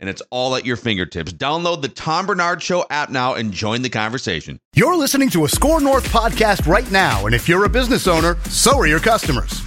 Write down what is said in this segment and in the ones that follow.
and it's all at your fingertips. Download the Tom Bernard Show app now and join the conversation. You're listening to a Score North podcast right now, and if you're a business owner, so are your customers.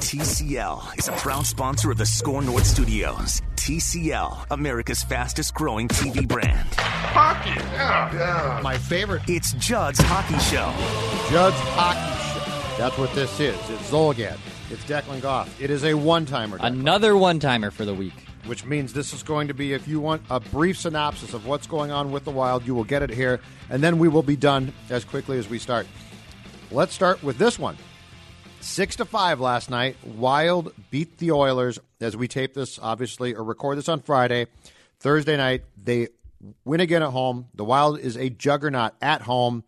TCL is a proud sponsor of the Score North Studios. TCL, America's fastest growing TV brand. Hockey, yeah, yeah. My favorite. It's Judd's Hockey Show. Judd's Hockey Show. That's what this is. It's Zulgad. It's Declan Goff. It is a one-timer. Another one-timer for the week. Which means this is going to be, if you want a brief synopsis of what's going on with the Wild, you will get it here, and then we will be done as quickly as we start. Let's start with this one. Six to five last night. Wild beat the Oilers as we tape this, obviously, or record this on Friday. Thursday night, they win again at home. The Wild is a juggernaut at home.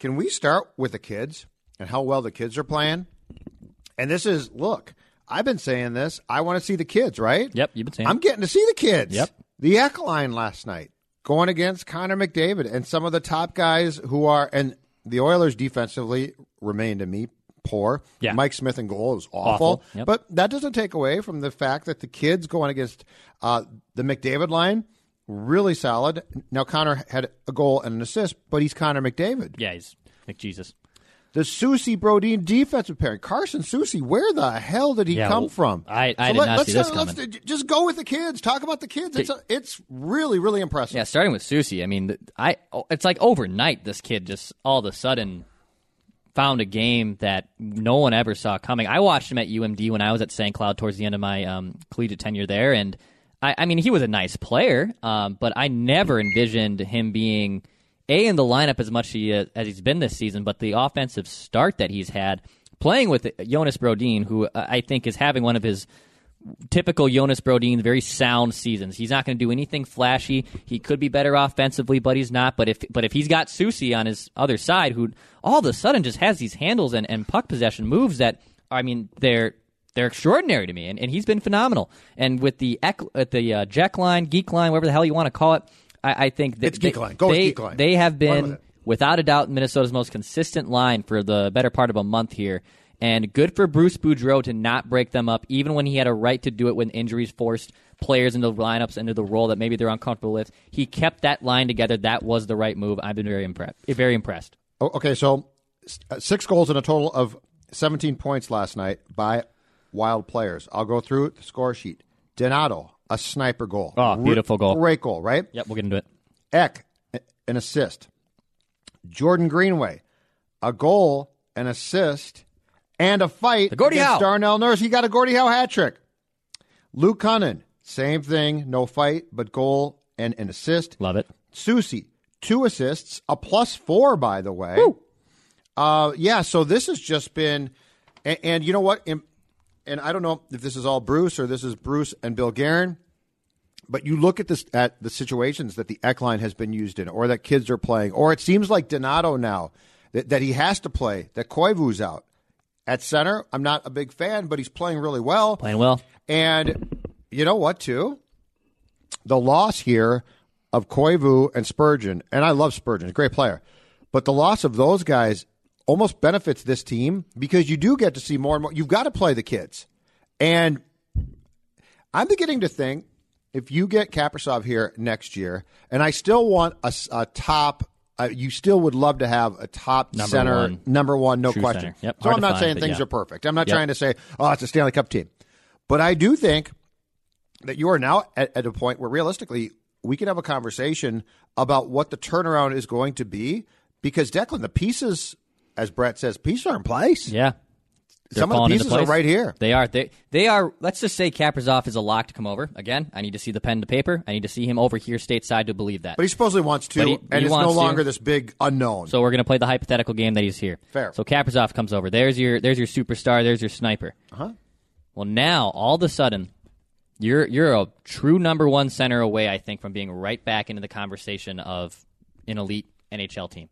Can we start with the kids and how well the kids are playing? And this is look, I've been saying this. I want to see the kids, right? Yep, you've been saying. I'm getting to see the kids. Yep. The Ek line last night going against Connor McDavid and some of the top guys who are and the Oilers defensively remain to me poor. Yeah. Mike Smith and goal is awful. Awful, yep. But that doesn't take away from the fact that the kids going against uh, the McDavid line really solid. Now Connor had a goal and an assist, but he's Connor McDavid. yeah, he's McJesus. The Soucy Brodin defensive pairing. Carson Soucy, where the hell did he Yeah, come well, from? I- I did not let's, see this let's coming. just go with the kids. Talk about the kids. It's a, it's really really impressive. Yeah, starting with Soucy. I mean, I it's like overnight this kid just all of a sudden found a game that no one ever saw coming. I watched him at UMD when I was at St. Cloud towards the end of my um, collegiate tenure there, and I, I mean he was a nice player, um, but I never envisioned him being a in the lineup as much he, uh, as he's been this season. But the offensive start that he's had, playing with Jonas Brodin, who uh, I think is having one of his typical Jonas Brodin, very sound seasons. He's not going to do anything flashy. He could be better offensively, but he's not. But if but if he's got Soucy on his other side, who all of a sudden just has these handles and, and puck possession moves that I mean they're they're extraordinary to me, and, and he's been phenomenal. And with the at the uh, Jack line, Geek line, whatever the hell you want to call it, I, I think that It's Geek line. Go with they, Geek line. they have been without a doubt Minnesota's most consistent line for the better part of a month here. And good for Bruce Boudreau to not break them up, even when he had a right to do it when injuries forced players into the lineups into the role that maybe they're uncomfortable with. He kept that line together. That was the right move. I've been very impressed. Very impressed. Oh, okay, so six goals and a total of 17 points last night by Wild players. I'll go through the score sheet. Donato, a sniper goal. Oh, beautiful goal. Great goal, right? Yep, we'll get into it. Ek, an assist. Jordan Greenway, a goal, an assist, and a fight The Gordie against Howe. Darnell Nurse. He got a Gordie Howe hat trick. Luke Kunin, same thing, no fight, but goal and an assist. Love it. Soucy, two assists, a plus four, by the way. Uh, yeah, so this has just been, and, and you know what? And, and I don't know if this is all Bruce or this is Bruce and Bill Guerin, but you look at this at the situations that the Ekline has been used in, or that kids are playing, or it seems like Donato now that, that he has to play, that Koivu's out. At center, I'm not a big fan, but he's playing really well. Playing well. And you know what, too? The loss here of Koivu and Spurgeon, and I love Spurgeon, great player, but the loss of those guys almost benefits this team because you do get to see more and more. You've got to play the kids. And I'm beginning to think if you get Kaprizov here next year, and I still want a top, uh, you still would love to have a top Number center, one. number one, no True question. Yep, So hard I'm not find, saying things yeah. are perfect. I'm not Yep. trying to say, oh, it's a Stanley Cup team. But I do think that you are now at, at a point where realistically we can have a conversation about what the turnaround is going to be because Declan, the pieces, as Brett says, pieces are in place. Yeah. They're Some of the pieces are right here. They are. They they are. Let's just say Kaprizov is a lock to come over. Again, I need to see the pen to paper. I need to see him over here stateside to believe that. But he supposedly wants to, he- and he it's no wants to. longer this big unknown. So we're going to play the hypothetical game that he's here. Fair. So Kaprizov comes over. There's your there's your superstar. There's your sniper. Uh-huh. Well, now all of a sudden, you're you're a true number one center away. I think from being right back into the conversation of an elite NHL team.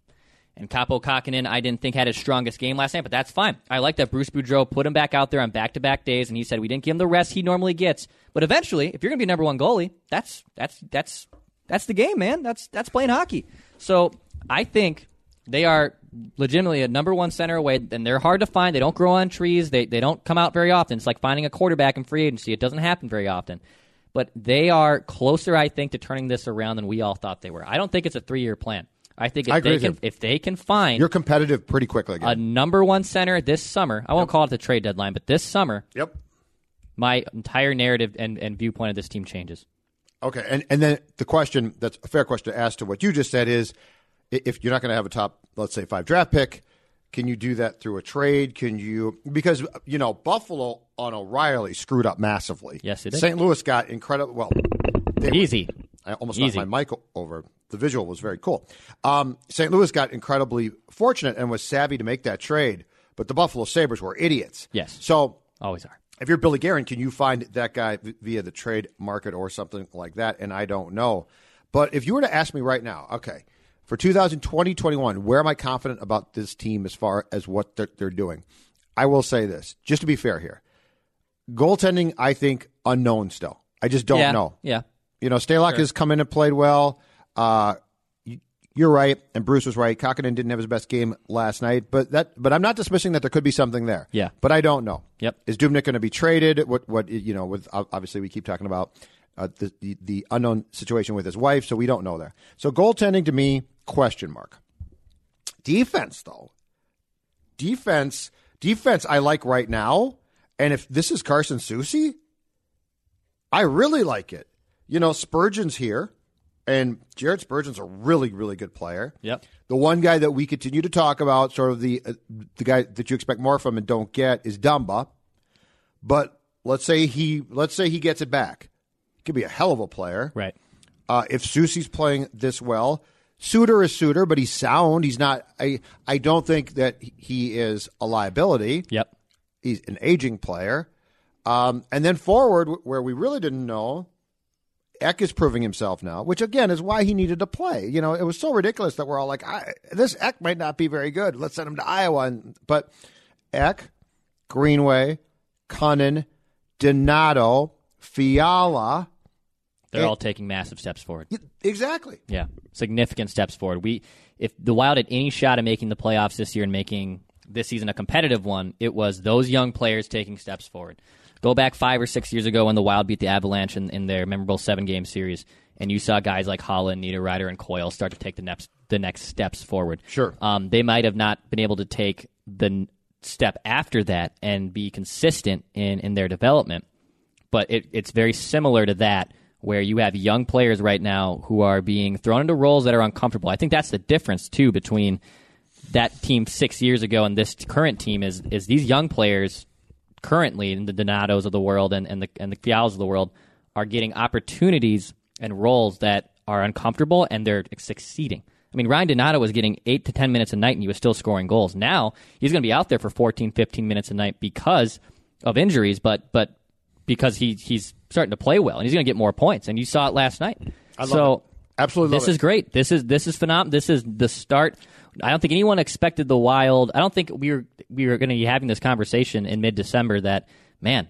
And Kaapo Kahkonen, I didn't think had his strongest game last night, but that's fine. I like that Bruce Boudreau put him back out there on back-to-back days, and he said we didn't give him the rest he normally gets. But eventually, if you're going to be number one goalie, that's that's that's that's the game, man. That's that's playing hockey. So I think they are legitimately a number one center away, and they're hard to find. They don't grow on trees. They they don't come out very often. It's like finding a quarterback in free agency. It doesn't happen very often. But they are closer, I think, to turning this around than we all thought they were. I don't think it's a three-year plan. I think if I they can you. if they can find You're competitive pretty quickly again. a number one center this summer, I won't call it the trade deadline, but this summer, yep. my entire narrative and, and viewpoint of this team changes. Okay, and and then the question that's a fair question to ask to what you just said is, if you're not going to have a top, let's say five draft pick, can you do that through a trade? Can you because you know Buffalo on O'Reilly screwed up massively. Yes, it did. St. Louis got incredible. Well, they were- Easy. I almost Easy. knocked my mic over. The visual was very cool. Um, St. Louis got incredibly fortunate and was savvy to make that trade, but the Buffalo Sabres were idiots. Yes. So Always are. if you're Billy Guerin, can you find that guy via the trade market or something like that? And I don't know. But if you were to ask me right now, okay, for 2020 21, where am I confident about this team as far as what they're, they're doing? I will say this, just to be fair here. Goaltending, I think, unknown still. I just don't yeah. know. Yeah. You know, Stalock has come in and played well. Uh, you're right, and Bruce was right. Kahkonen didn't have his best game last night, but that. But I'm not dismissing that there could be something there. Yeah. but I don't know. Yep. Is Dubnyk going to be traded? What? What? You know, with obviously we keep talking about uh, the, the the unknown situation with his wife, so we don't know there. So goaltending to me, question mark. Defense though, defense, defense. I like right now, and if this is Carson Soucy, I really like it. You know, Spurgeon's here, and Jared Spurgeon's a really, really good player. Yep. The one guy that we continue to talk about, sort of the uh, the guy that you expect more from and don't get, is Dumba. But let's say he let's say he gets it back, He could be a hell of a player. Right. Uh, if Soucy's playing this well, Suter is Suter, but he's sound. He's not. I I don't think that he is a liability. Yep. He's an aging player. Um, and then forward, where we really didn't know, Ek is proving himself now, which again is why he needed to play. You know, it was so ridiculous that we're all like, I, this Ek might not be very good. Let's send him to Iowa. And, but Ek, Greenway, Kunin, Donato, Fiala. They're Hey. all taking massive steps forward. Exactly. Yeah, significant steps forward. We, if the Wild had any shot at making the playoffs this year and making this season a competitive one, it was those young players taking steps forward. Go back five or six years ago when the Wild beat the Avalanche in, in their memorable seven-game series, and you saw guys like Holland, Niederreiter, and Coyle start to take the next the next steps forward. Sure. um, they might have not been able to take the n- step after that and be consistent in in their development but it, it's very similar to that where you have young players right now who are being thrown into roles that are uncomfortable. I think that's the difference too between that team six years ago and this current team is is these young players currently in the Donatos of the world and, and the and the Fialas of the world are getting opportunities and roles that are uncomfortable and they're succeeding. I mean, Ryan Donato was getting 8 to 10 minutes a night and he was still scoring goals. Now, he's going to be out there for 14, 15 minutes a night because of injuries, but but because he he's starting to play well and he's going to get more points. And you saw it last night. I love so it. Absolutely this love is it. great. This is this is phenomenal. This is the start. I don't think anyone expected the Wild. I don't think we were we were going to be having this conversation in mid December that man,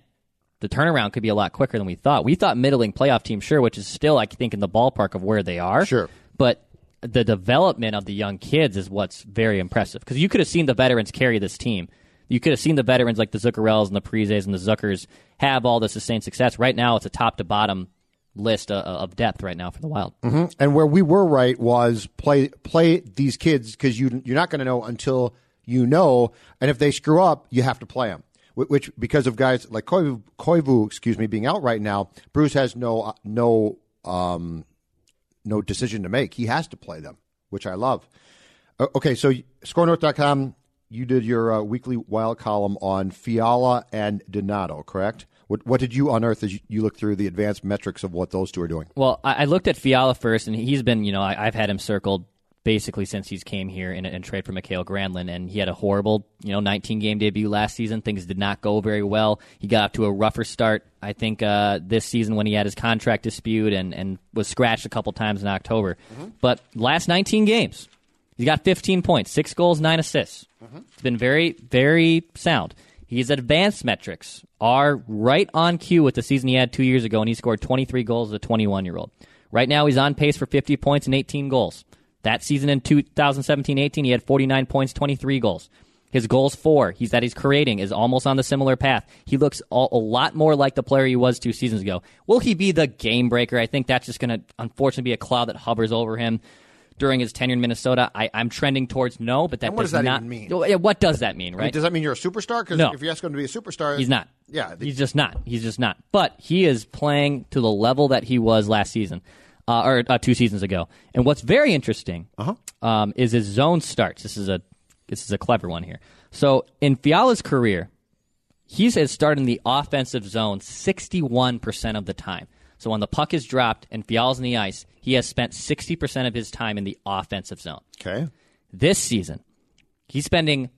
the turnaround could be a lot quicker than we thought. We thought middling playoff team, sure, which is still I think in the ballpark of where they are. Sure. but the development of the young kids is what's very impressive because you could have seen the veterans carry this team. You could have seen the veterans like the Zuccarells and the Parises and the Zuckers have all the sustained success. Right now, it's a top to bottom list uh, of depth right now for the Wild. And where we were right was play play these kids because you you're not going to know until you know, and if they screw up, you have to play them. Which because of guys like Koivu, Koivu excuse me, being out right now, Bruce has no no um, no decision to make. He has to play them, which I love. Okay, so scorenorth.com, you did your uh, weekly wild column on Fiala and Donato, correct? What, what did you unearth as you, look through the advanced metrics of what those two are doing? Well, I, I looked at Fiala first, and he's been, you know, I, I've had him circled basically since he's came here in, in trade for Mikael Granlund, and he had a horrible, you know, 19 game debut last season. Things did not go very well. He got off to a rougher start, I think, uh, this season when he had his contract dispute and, and was scratched a couple times in October. But last 19 games, he's got 15 points, six goals, nine assists. It's been very, very sound. His advanced metrics are right on cue with the season he had two years ago, and he scored 23 goals as a 21 year old. Right now, he's on pace for 50 points and 18 goals. That season in 2017-18, he had 49 points, 23 goals. His goals for he's that he's creating is almost on the similar path. He looks a lot more like the player he was two seasons ago. Will he be the game breaker? I think that's just going to unfortunately be a cloud that hovers over him during his tenure in Minnesota. I, I'm trending towards no, but that And what does, does that not mean? What does that mean? I Right? mean, does that mean you're a superstar? Because No. if you ask him to be a superstar, He's not. Yeah, the- he's just not. He's just not. But he is playing to the level that he was last season, uh, or uh, two seasons ago. And what's very interesting Uh-huh. um, is his zone starts. This is a this is a clever one here. So in Fiala's career, he has started in the offensive zone 61% of the time. So when the puck is dropped and Fiala's in the ice, he has spent 60% of his time in the offensive zone. okay. This season, he's spending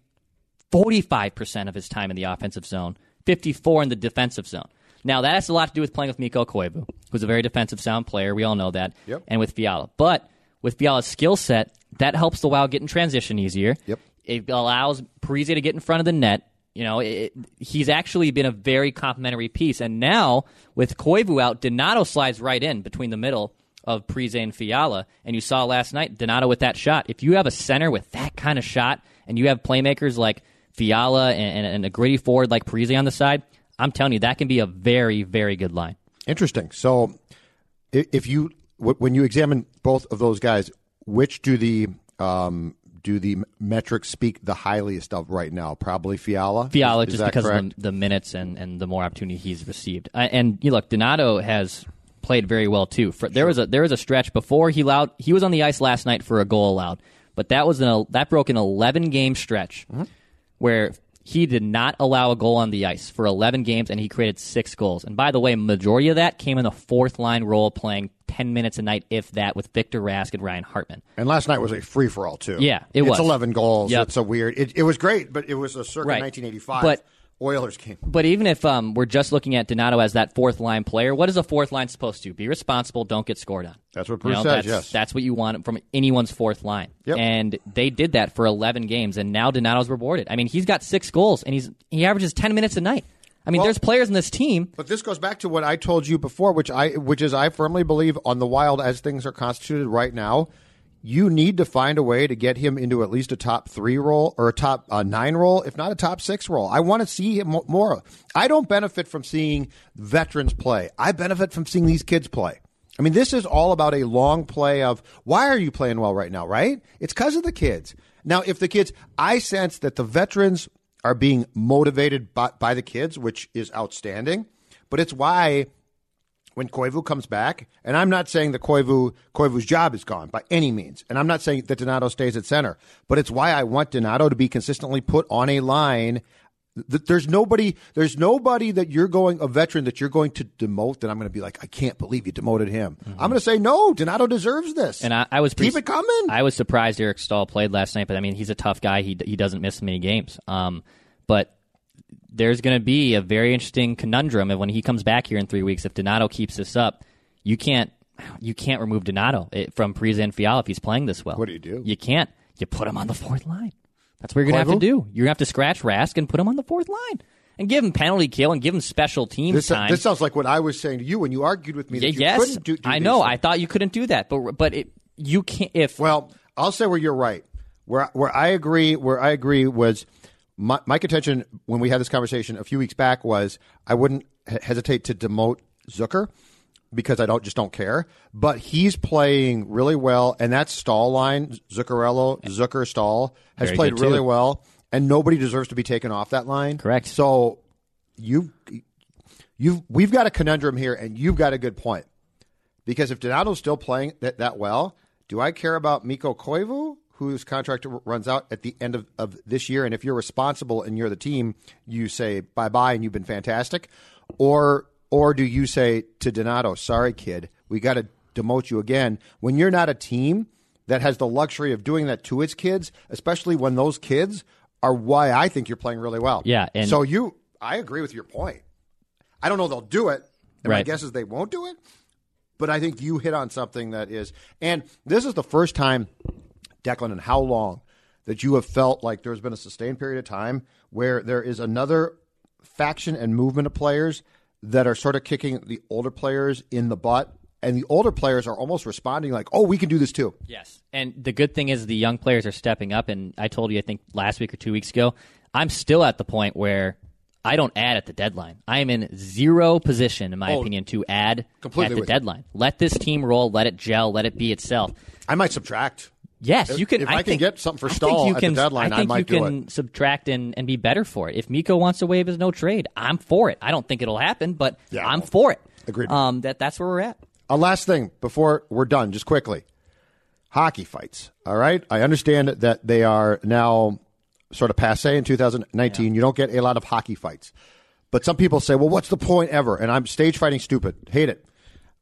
45% of his time in the offensive zone, 54 in the defensive zone. Now, that has a lot to do with playing with Mikko Koivu, who's a very defensive sound player. We all know that. Yep. And with Fiala. But with Fiala's skill set, that helps the Wild get in transition easier. Yep. It allows Parise to get in front of the net. You know, it, he's actually been a very complimentary piece. And now, with Koivu out, Donato slides right in between the middle of Parise and Fiala. And you saw last night, Donato with that shot. If you have a center with that kind of shot, and you have playmakers like Fiala and, and, and a gritty forward like Parise on the side, I'm telling you, that can be a very, very good line. Interesting. So, if you when you examine both of those guys, which do the um, do the metrics speak the highest of right now? Probably Fiala. Fiala Is- is just that because correct? of the, the minutes and, and the more opportunity he's received. Uh, and you look, Donato has played very well too. For, there was a there was a stretch before he allowed he was on the ice last night for a goal allowed, but that was an that broke an 11 game stretch Mm-hmm. where he did not allow a goal on the ice for 11 games and he created six goals. And by the way, majority of that came in the fourth line role playing 10 minutes a night if that with Victor Rask and Ryan Hartman. And last night was a free for all too. Yeah, it it's was. eleven goals. Yep. It's a weird. It, it was great, but it was a circa Right. 1985 But- Oilers game. But even if um, we're just looking at Donato as that fourth line player, what is a fourth line supposed to? Be responsible, don't get scored on. That's what You Bruce know, says, That's, yes. that's what you want from anyone's fourth line. Yep. And they did that for 11 games, and now Donato's rewarded. I mean, he's got six goals, and he's he averages 10 minutes a night. I mean, Well- there's players in this team. But this goes back to what I told you before, which I which is I firmly believe on the Wild as things are constituted right now, you need to find a way to get him into at least a top three role or a top uh, nine role, if not a top six role. I want to see him more. I don't benefit from seeing veterans play. I benefit from seeing these kids play. I mean, this is all about a long play of why are you playing well right now, right? It's because of the kids. Now, if the kids, I sense that the veterans are being motivated by, by the kids, which is outstanding. But it's why when Koivu comes back, and I'm not saying that Koivu Koivu's job is gone by any means, and I'm not saying that Donato stays at center, but it's why I want Donato to be consistently put on a line. Th- There's nobody. There's nobody that you're going a veteran that you're going to demote. That I'm going to be like, I can't believe you demoted him. I'm going to say no. Donato deserves this, And I, I was keep it coming. I was surprised Eric Staal played last night, but I mean, he's a tough guy. He he doesn't miss many games. Um, but there's going to be a very interesting conundrum of when he comes back here in three weeks. If Donato keeps this up, you can't you can't remove Donato eh, from Parise and Fiala if he's playing this well. What do you do? You can't. You put him on the fourth line. That's what you're going to have to do. You're going to have to scratch Rask and put him on the fourth line and give him penalty kill and give him special teams this, time. this sounds like what I was saying to you when you argued with me that Yeah, you yes, couldn't do. do I know. things. I thought you couldn't do that, but but it, you can't. If Well, I'll say where you're right. Where where I agree, where I agree was my, my contention when we had this conversation a few weeks back was I wouldn't hesitate to demote Zucker because I don't just don't care. But he's playing really well, and that Staal line, Zuccarello, Zucker, Staal, has Very played really well, and nobody deserves to be taken off that line. Correct. So you you we've got a conundrum here, and you've got a good point. Because if Donato's still playing that, that well, do I care about Miko Koivu, whose contract runs out at the end of, of this year, and if you're responsible and you're the team, you say bye bye and you've been fantastic, or or do you say to Donato, sorry kid, we got to demote you again when you're not a team that has the luxury of doing that to its kids, especially when those kids are why I think you're playing really well. Yeah, and- so you, I agree with your point. I don't know they'll do it. And my guess is they won't do it. But I think you hit on something that is, and this is the first time, Declan, in how long that you have felt like there's been a sustained period of time where there is another faction and movement of players that are sort of kicking the older players in the butt. And the older players are almost responding like, oh, we can do this too. Yes. And the good thing is the young players are stepping up. And I told you, I think last week or two weeks ago, I'm still at the point where I don't add at the deadline. I am in zero position, in my Oh, opinion, to add at the with you. deadline. Let this team roll. Let it gel. Let it be itself. I might subtract. Yes, If- you can. if I can think- get something for I you at the can, deadline, I I think might you do can subtract and, and be better for it. If Mikko wants to waive his no trade, I'm for it. I don't think it'll happen, but Yeah, I'm for it. Agreed. Um, that that's where we're at. A last thing before we're done, just quickly. Hockey fights. All right. I understand that they are now sort of passe in 2019. You don't get a lot of hockey fights. But some people say, well, what's the point ever? And I'm stage fighting stupid. Hate it.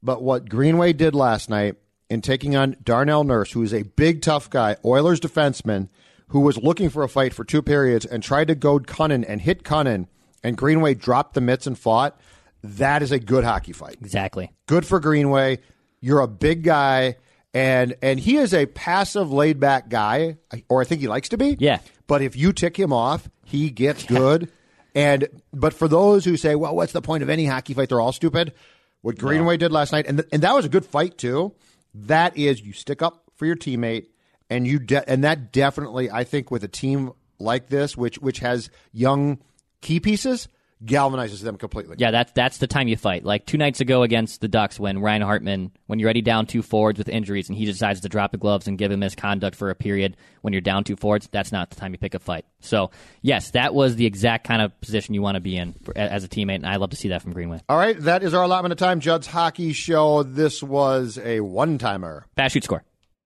But what Greenway did last night in taking on Darnell Nurse, who is a big, tough guy, Oilers defenseman, who was looking for a fight for two periods and tried to goad Kunin and hit Kunin, and Greenway dropped the mitts and fought, that is a good hockey fight Exactly. good for Greenway. You're a big guy, and and he is a passive, laid back guy, or I think he likes to be. Yeah. But if you tick him off, he gets good. and but for those who say, well, what's the point of any hockey fight? They're all stupid. What Greenway did last night, and th- and that was a good fight too. That is, you stick up for your teammate, and you de- and that definitely, I think, with a team like this, which which has young key pieces, galvanizes them completely. Yeah, that's that's the time you fight. Like two nights ago against the Ducks, when Ryan Hartman, when you're already down two forwards with injuries, and he decides to drop the gloves and give him misconduct for a period when you're down two forwards, that's not the time you pick a fight. So yes, that was the exact kind of position you want to be in for, as a teammate, and I love to see that from Greenway. All right, that is our allotment of time. Judd's Hockey Show. This was a one timer. Fast shoot score.